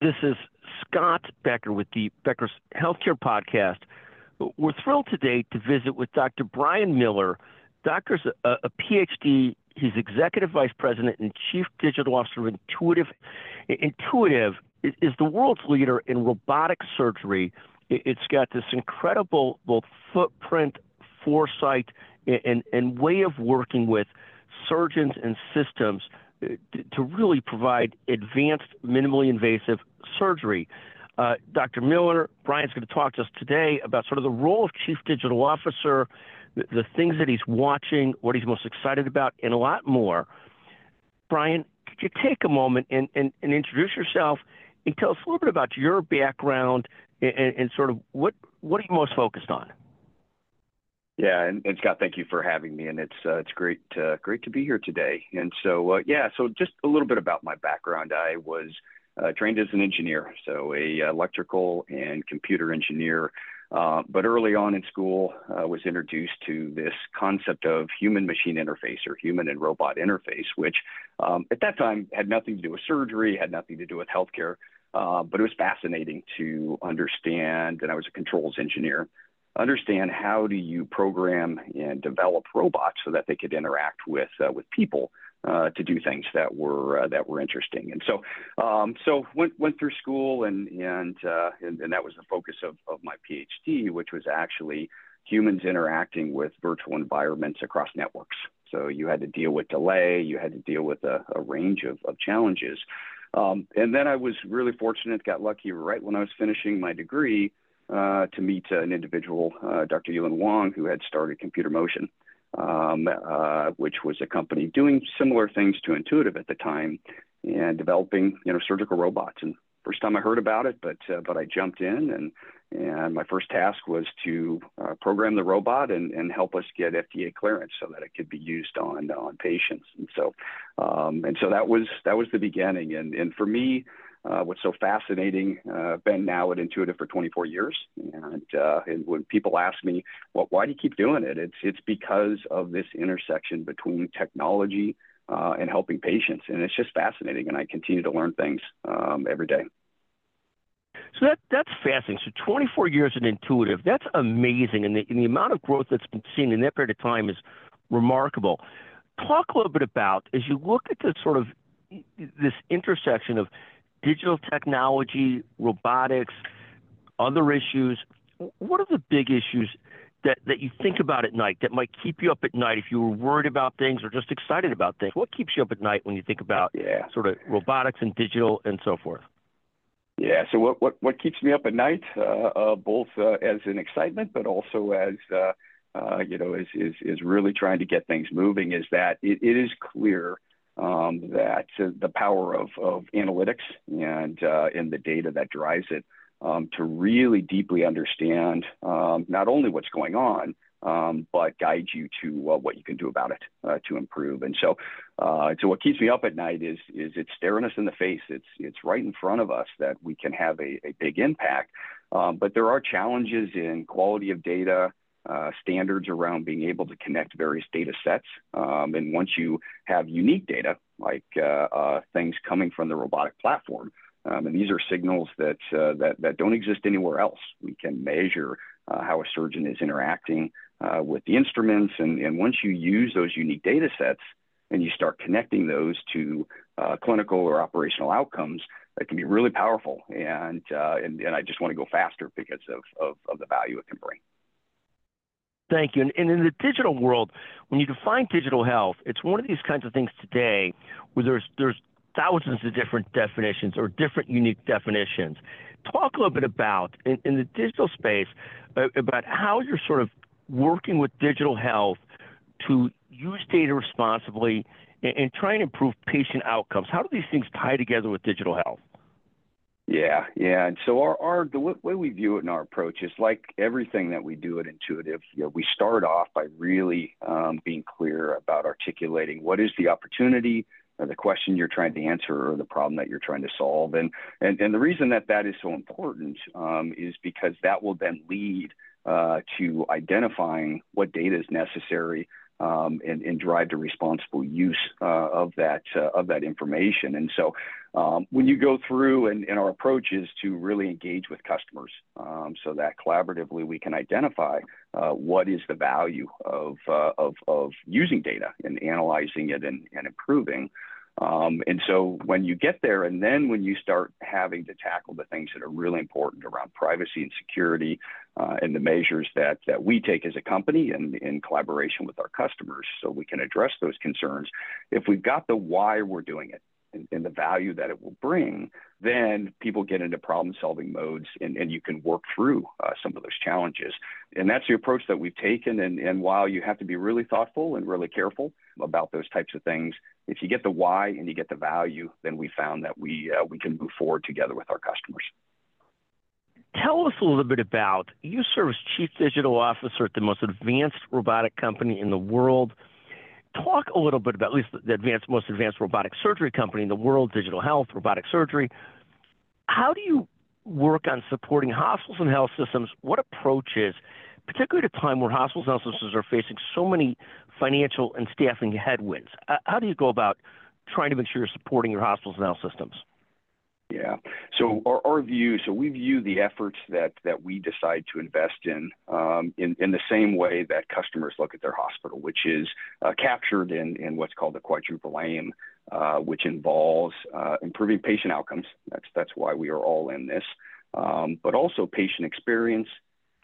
This is Scott Becker with the Becker's Healthcare Podcast. We're thrilled today to visit with Dr. Brian Miller. Doctor's a, a PhD. He's Executive Vice President and Chief Digital Officer of Intuitive. Intuitive is the world's leader in robotic surgery. It's got this incredible both footprint, foresight, and, and way of working with surgeons and systems to really provide advanced, minimally invasive surgery. Uh, Dr. Miller, Brian's going to talk to us today about sort of the role of Chief Digital Officer, the, the things that he's watching, what he's most excited about, and a lot more. Brian, could you take a moment and, and, and introduce yourself and tell us a little bit about your background and, and sort of what, what are you most focused on? Yeah, and, and, Scott, thank you for having me, and it's uh, it's great uh, great to be here today. And so, uh, yeah, so just a little bit about my background. I was uh, trained as an engineer, so a electrical and computer engineer. Uh, but early on in school, I uh, was introduced to this concept of human-machine interface or human and robot interface, which um, at that time had nothing to do with surgery, had nothing to do with healthcare, but it was fascinating to understand. And I was a controls engineer understand how do you program and develop robots so that they could interact with uh, with people uh, to do things that were uh, that were interesting. And so um, so went went through school and and, uh, and, and that was the focus of of my PhD, which was actually humans interacting with virtual environments across networks. So you had to deal with delay, you had to deal with a, a range of, of challenges. Um, and then I was really fortunate, got lucky right when I was finishing my degree uh, to meet an individual, uh, Dr. Yulun Wang, who had started Computer Motion, um, uh, which was a company doing similar things to Intuitive at the time and developing, you know, surgical robots. And first time I heard about it, but uh, but I jumped in and and my first task was to uh, program the robot and, and help us get FDA clearance so that it could be used on on patients. And so um, and so that was that was the beginning. And and for me, uh, what's so fascinating. Uh, been now at Intuitive for 24 years, and, uh, and when people ask me, "Well, why do you keep doing it?" It's it's because of this intersection between technology uh, and helping patients, and it's just fascinating. And I continue to learn things um, every day. So that that's fascinating. So 24 years at Intuitive, that's amazing, and the, and the amount of growth that's been seen in that period of time is remarkable. Talk a little bit about as you look at the sort of this intersection of digital technology, robotics, other issues. What are the big issues that, that you think about at night that might keep you up at night if you were worried about things or just excited about things? What keeps you up at night when you think about yeah. sort of robotics and digital and so forth? Yeah, so what, what, what keeps me up at night, uh, uh, both uh, as an excitement, but also as, uh, uh, you know, is, is, is really trying to get things moving is that it, it is clear um, that the power of, of analytics and, uh, and the data that drives it um, to really deeply understand um, not only what's going on, um, but guide you to uh, what you can do about it uh, to improve. And so, uh, so what keeps me up at night is is it's staring us in the face. It's it's right in front of us that we can have a, a big impact. Um, but there are challenges in quality of data, uh, standards around being able to connect various data sets. Um, and once you have unique data, like uh, uh, things coming from the robotic platform, um, and these are signals that, uh, that, that don't exist anywhere else. We can measure uh, how a surgeon is interacting with the instruments. And, and once you use those unique data sets and you start connecting those to clinical or operational outcomes, that can be really powerful. And, and, and I just want to go faster because of, of, of the value it can bring. Thank you. And, in the digital world, when you define digital health, it's one of these kinds of things today where there's there's thousands of different definitions or different unique definitions. Talk a little bit about in, in the digital space uh, about how you're sort of working with digital health to use data responsibly and, and try and improve patient outcomes. How do these things tie together with digital health? Yeah, yeah. And so our, our the way we view it in our approach is like everything that we do at Intuitive. You know, we start off by really um, being clear about articulating what is the opportunity, or the question you're trying to answer, or the problem that you're trying to solve. And and and the reason that that is so important um, is because that will then lead uh, to identifying what data is necessary um, and, and, drive the responsible use uh, of that uh, of that information. And so, um, when you go through, and, and, our approach is to really engage with customers, um, so that collaboratively we can identify uh, what is the value of, uh, of, of using data and analyzing it and, and improving. Um, and so when you get there, and then when you start having to tackle the things that are really important around privacy and security, uh, and the measures that that we take as a company and in collaboration with our customers, so we can address those concerns. If we've got the why we're doing it, and, and, the value that it will bring, then people get into problem solving modes and, and you can work through uh, some of those challenges. And that's the approach that we've taken. And, and while you have to be really thoughtful and really careful about those types of things, if you get the why and you get the value, then we found that we, uh, we can move forward together with our customers. Tell us a little bit about you serve as chief digital officer at the most advanced robotic company in the world talk a little bit about at least the advanced, most advanced robotic surgery company in the world, Digital Health, robotic surgery. How do you work on supporting hospitals and health systems? What approaches, particularly at a time where hospitals and health systems are facing so many financial and staffing headwinds? Uh, how do you go about trying to make sure you're supporting your hospitals and health systems? Yeah. So our, our view, so we view the efforts that that we decide to invest in um, in, in the same way that customers look at their hospital, which is uh, captured in, in what's called the quadruple aim, uh, which involves uh, improving patient outcomes. That's that's why we are all in this, um, but also patient experience,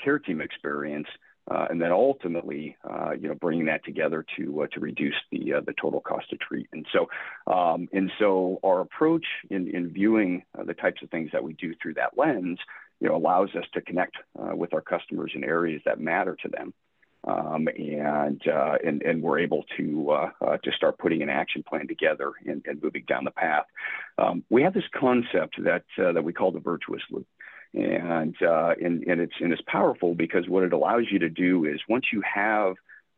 care team experience, uh, and then ultimately, uh, you know, bringing that together to uh, to reduce the uh, the total cost to treat. And so, um, and so our approach in in viewing uh, the types of things that we do through that lens, you know, allows us to connect uh, with our customers in areas that matter to them. Um, and, and and we're able to to start putting an action plan together and, and moving down the path. Um, we have this concept that that we call the virtuous loop, and, uh, and, and, it's, and it's powerful because what it allows you to do is once you have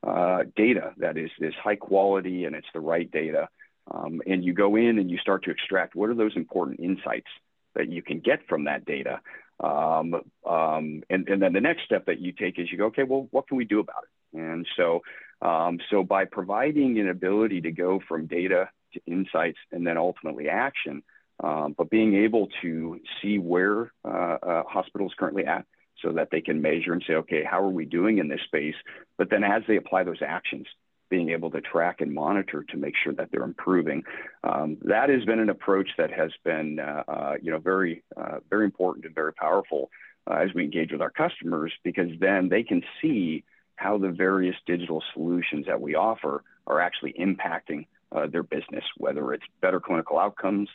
uh, data that is, is high quality and it's the right data, um, and you go in and you start to extract what are those important insights that you can get from that data. Um, um, and, and then the next step that you take is you go, okay, well, what can we do about it? And so, um, so by providing an ability to go from data to insights and then ultimately action, um, but being able to see where uh, uh, hospitals currently at so that they can measure and say, okay, how are we doing in this space? But then as they apply those actions, being able to track and monitor to make sure that they're improving. Um, that has been an approach that has been, uh, uh, you know, very, uh, very important and very powerful as we engage with our customers because then they can see how the various digital solutions that we offer are actually impacting their business, whether it's better clinical outcomes,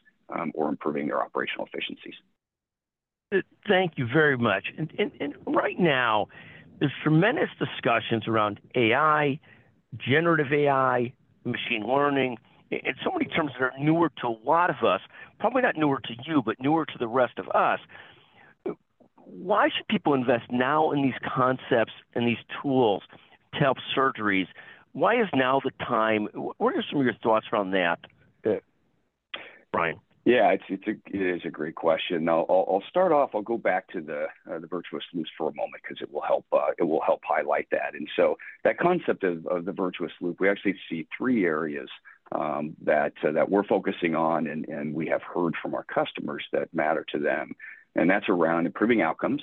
or improving their operational efficiencies. Thank you very much. And, right now, there's tremendous discussions around AI, generative AI, machine learning, and so many terms that are newer to a lot of us, probably not newer to you, but newer to the rest of us. Why should people invest now in these concepts and these tools to help surgeries? Why is now the time? What are some of your thoughts around that, uh, Brian? Yeah, it's it's a it is a great question. I'll I'll start off. I'll go back to the uh, the virtuous loop for a moment because it will help uh, it will help highlight that. And so that concept of, of the virtuous loop, we actually see three areas um, that uh, that we're focusing on, and and we have heard from our customers that matter to them, and that's around improving outcomes.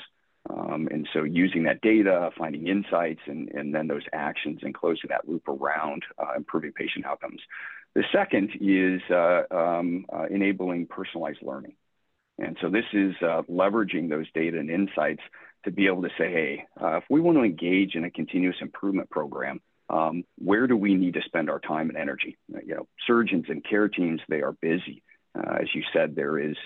Um, and so using that data, finding insights, and, and then those actions and closing that loop around uh, improving patient outcomes. The second is uh, um, uh, enabling personalized learning. And so this is uh, leveraging those data and insights to be able to say, hey, uh, if we want to engage in a continuous improvement program, um, where do we need to spend our time and energy? Uh, you know, surgeons and care teams, they are busy. Uh, as you said, there is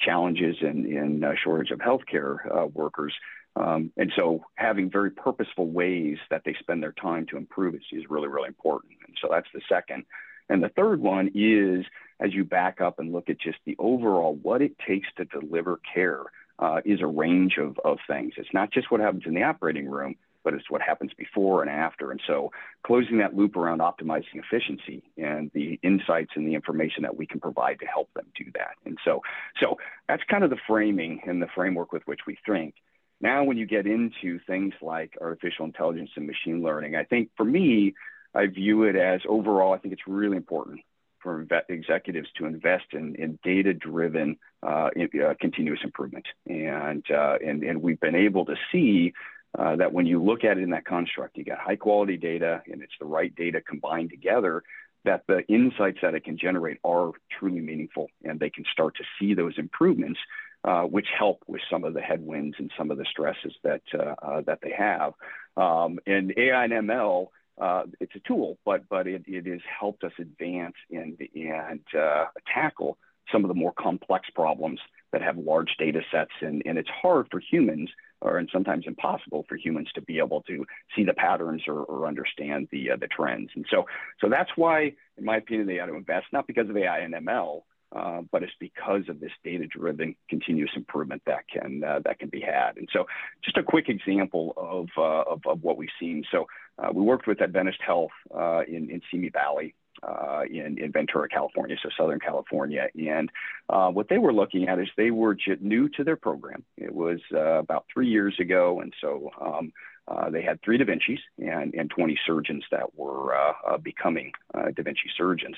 challenges in, in shortage of healthcare workers. Um, and so having very purposeful ways that they spend their time to improve is, is really, really important. And so that's the second. And the third one is as you back up and look at just the overall what it takes to deliver care uh, is a range of, of things. It's not just what happens in the operating room, but it's what happens before and after. And so closing that loop around optimizing efficiency and the insights and the information that we can provide to help them do that. And so, so that's kind of the framing and the framework with which we think. Now, when you get into things like artificial intelligence and machine learning, I think for me, I view it as overall, I think it's really important for executives to invest in, in data-driven uh, uh, continuous improvement. And, uh, and, and we've been able to see uh, that when you look at it in that construct, you got high quality data and it's the right data combined together, that the insights that it can generate are truly meaningful and they can start to see those improvements, uh, which help with some of the headwinds and some of the stresses that, uh, that they have. Um, and AI and ML, uh, it's a tool, but, but it, it has helped us advance and, and uh, tackle some of the more complex problems that have large data sets. And, and it's hard for humans or and sometimes impossible for humans to be able to see the patterns or, or understand the uh, the trends. And so so that's why, in my opinion, they ought to invest not because of AI and ML, uh, but it's because of this data-driven continuous improvement that can uh, that can be had. And so, just a quick example of uh, of, of, what we've seen. So, uh, we worked with Adventist Health uh, in in Simi Valley, uh, in, in Ventura, California, so Southern California. And uh, what they were looking at is they were new to their program. It was uh, about three years ago, and so um, uh, they had three Da Vinci's and, and 20 surgeons that were uh, uh, becoming Da Vinci surgeons.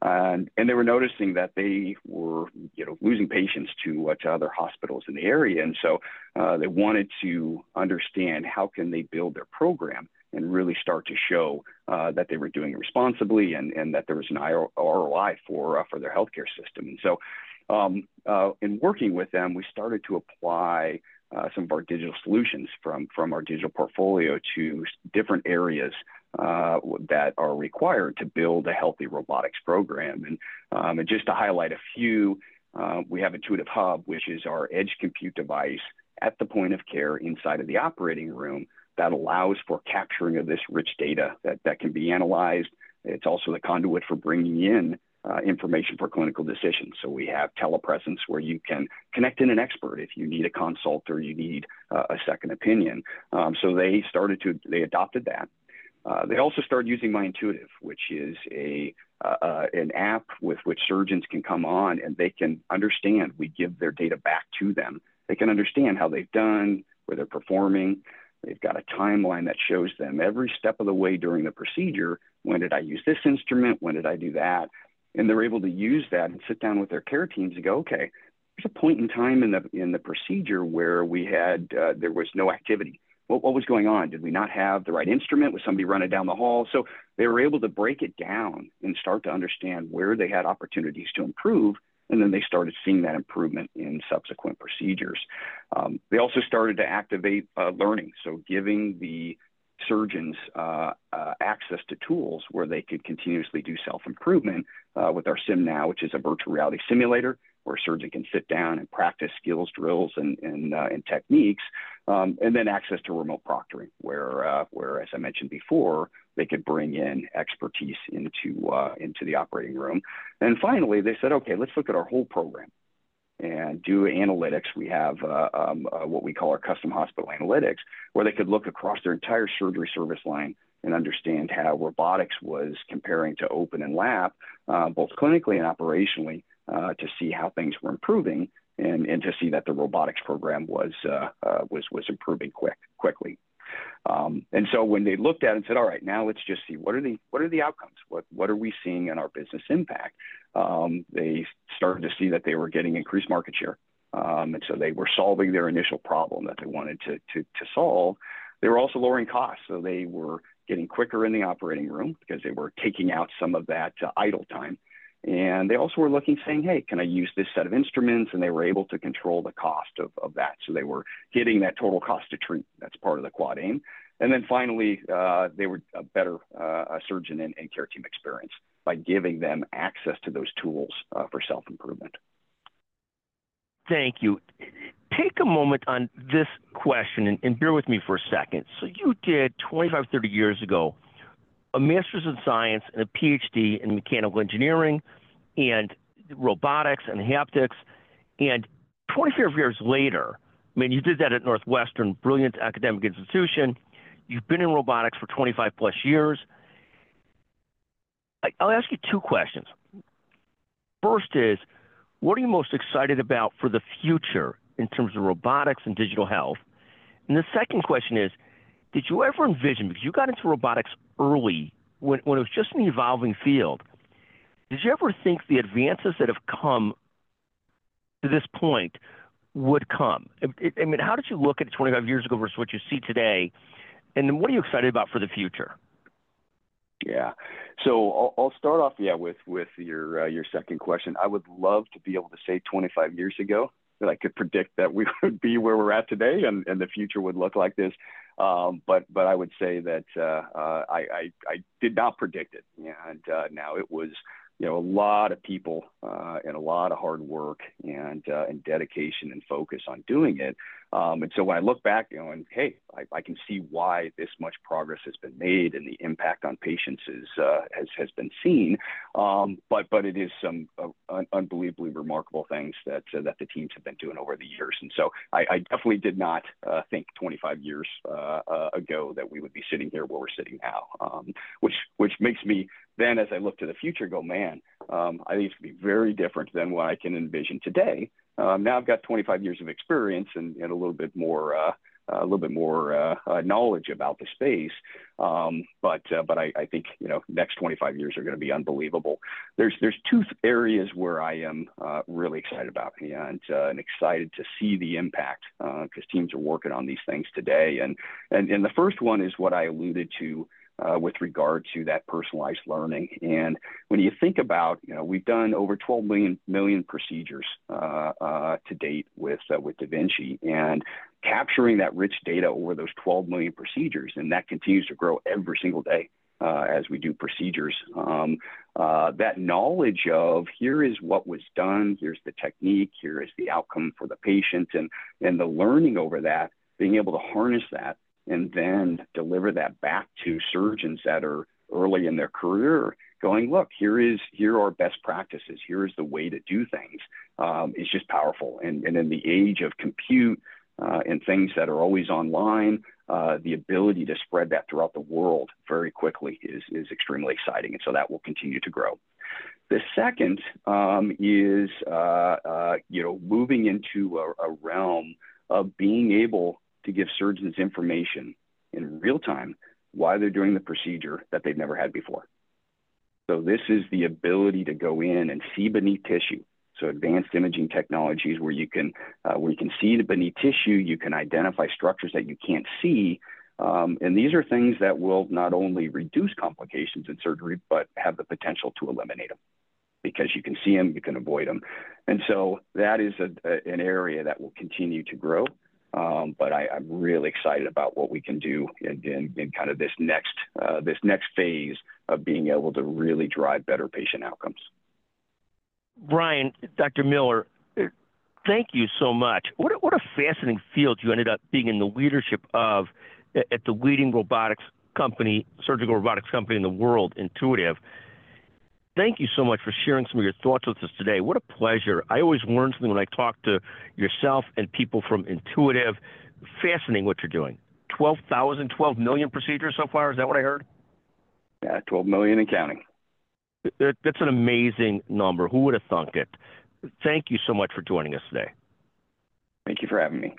And, and they were noticing that they were, you know, losing patients to, to other hospitals in the area. And so they wanted to understand how can they build their program and really start to show uh, that they were doing it responsibly and, and that there was an ROI for, uh, for their healthcare system. And so, um, uh, in working with them, we started to apply uh, some of our digital solutions from, from our digital portfolio to different areas uh, that are required to build a healthy robotics program. And, um, and just to highlight a few, uh, we have Intuitive Hub, which is our edge compute device at the point of care inside of the operating room that allows for capturing of this rich data that, that can be analyzed. It's also the conduit for bringing in uh, information for clinical decisions. So we have telepresence where you can connect in an expert if you need a consult or you need uh, a second opinion. Um, so they started to, they adopted that. Uh, they also started using My Intuitive, which is a uh, uh, an app with which surgeons can come on and they can understand. We give their data back to them. They can understand how they've done, where they're performing. They've got a timeline that shows them every step of the way during the procedure. When did I use this instrument? When did I do that? And they're able to use that and sit down with their care teams and go, okay, there's a point in time in the in the procedure where we had uh, there was no activity. What, what was going on? Did we not have the right instrument? Was somebody running down the hall? So they were able to break it down and start to understand where they had opportunities to improve and then they started seeing that improvement in subsequent procedures. Um, they also started to activate uh, learning, so giving the surgeons uh, uh, access to tools where they could continuously do self improvement uh, with our SimNow, which is a virtual reality simulator where a surgeon can sit down and practice skills, drills, and, and, uh, and techniques, um, and then access to remote proctoring, where, uh, where, as I mentioned before, they could bring in expertise into, uh, into the operating room. And finally, they said, okay, let's look at our whole program and do analytics. We have uh, um, uh, what we call our custom hospital analytics, where they could look across their entire surgery service line and understand how robotics was comparing to open and lap, uh, both clinically and operationally, uh, to see how things were improving and, and to see that the robotics program was uh, was was improving quick quickly. Um, and so when they looked at it and said, all right, now let's just see what are the what are the outcomes? What what are we seeing in our business impact? Um, they started to see that they were getting increased market share. Um, and so they were solving their initial problem that they wanted to, to, to solve. They were also lowering costs. So they were getting quicker in the operating room because they were taking out some of that uh, idle time. And they also were looking, saying, hey, can I use this set of instruments? And they were able to control the cost of, of that. So they were getting that total cost to treat. That's part of the quad aim. And then finally, uh, they were a better uh, surgeon and, and, care team experience by giving them access to those tools uh, for self improvement. Thank you. Take a moment on this question and, and bear with me for a second. So, you did 25, 30 years ago a master's in science and a PhD in mechanical engineering and robotics and haptics. And 25 years later, I mean, you did that at Northwestern, brilliant academic institution. You've been in robotics for 25 plus years. I'll ask you two questions. First is, what are you most excited about for the future in terms of robotics and digital health? And the second question is, did you ever envision, because you got into robotics early when, when it was just an evolving field, did you ever think the advances that have come to this point would come? I, I mean, how did you look at it 25 years ago versus what you see today? And what are you excited about for the future? Yeah. So I'll, I'll start off, yeah, with with your uh, your second question. I would love to be able to say 25 years ago that I could predict that we would be where we're at today and, and the future would look like this. Um, but but I would say that uh, uh, I, I, I did not predict it, and uh, now it was you know a lot of people uh, and a lot of hard work and uh, and dedication and focus on doing it. Um, and so when I look back, you know, and hey, I, I, can see why this much progress has been made and the impact on patients is uh, has has been seen. Um, but but it is some uh, un- unbelievably remarkable things that uh, that the teams have been doing over the years. And so I, I definitely did not uh, think 25 years ago that we would be sitting here where we're sitting now, um, which which makes me then as I look to the future, go man, um, I think it's going to be very different than what I can envision today. Um, now I've got 25 years of experience and, and a little bit more, uh, a little bit more uh, knowledge about the space. Um, but uh, but I, I, think you know next 25 years are going to be unbelievable. There's there's two areas where I am uh, really excited about and and excited to see the impact because teams are working on these things today. And and and the first one is what I alluded to uh, with regard to that personalized learning. And when you think about, you know, we've done over 12 million million procedures uh, uh, to date with with Da Vinci, and capturing that rich data over those 12 million procedures, and that continues to grow every single day. Uh, as we do procedures, um, uh, that knowledge of here is what was done, here's the technique, here is the outcome for the patient, and and the learning over that, being able to harness that and then deliver that back to surgeons that are early in their career going look here is here are best practices. Here is the way to do things. Um, is just powerful. And, and in the age of compute uh, and things that are always online uh, the ability to spread that throughout the world very quickly is, is extremely exciting and so that will continue to grow the second um, is uh, uh you know moving into a, a realm of being able to give surgeons information in real time why they're doing the procedure that they've never had before. So this is the ability to go in and see beneath tissue. So advanced imaging technologies where you can uh, where you can see the beneath tissue, you can identify structures that you can't see, um, and these are things that will not only reduce complications in surgery, but have the potential to eliminate them because you can see them, you can avoid them, and so that is a, a, an area that will continue to grow. Um, but I, am really excited about what we can do in, in, in kind of this next uh, this next phase of being able to really drive better patient outcomes. Brian, Dr. Miller, uh, thank you so much. What a, what a fascinating field you ended up being in the leadership of at the leading robotics company, surgical robotics company in the world, Intuitive thank you so much for sharing some of your thoughts with us today. What a pleasure. I always learn something when I talk to yourself and people from Intuitive. Fascinating what you're doing. 12,000, 12 million procedures so far. Is that what I heard? Yeah, 12 million and counting. That's an amazing number. Who would have thunk it? Thank you so much for joining us today. Thank you for having me.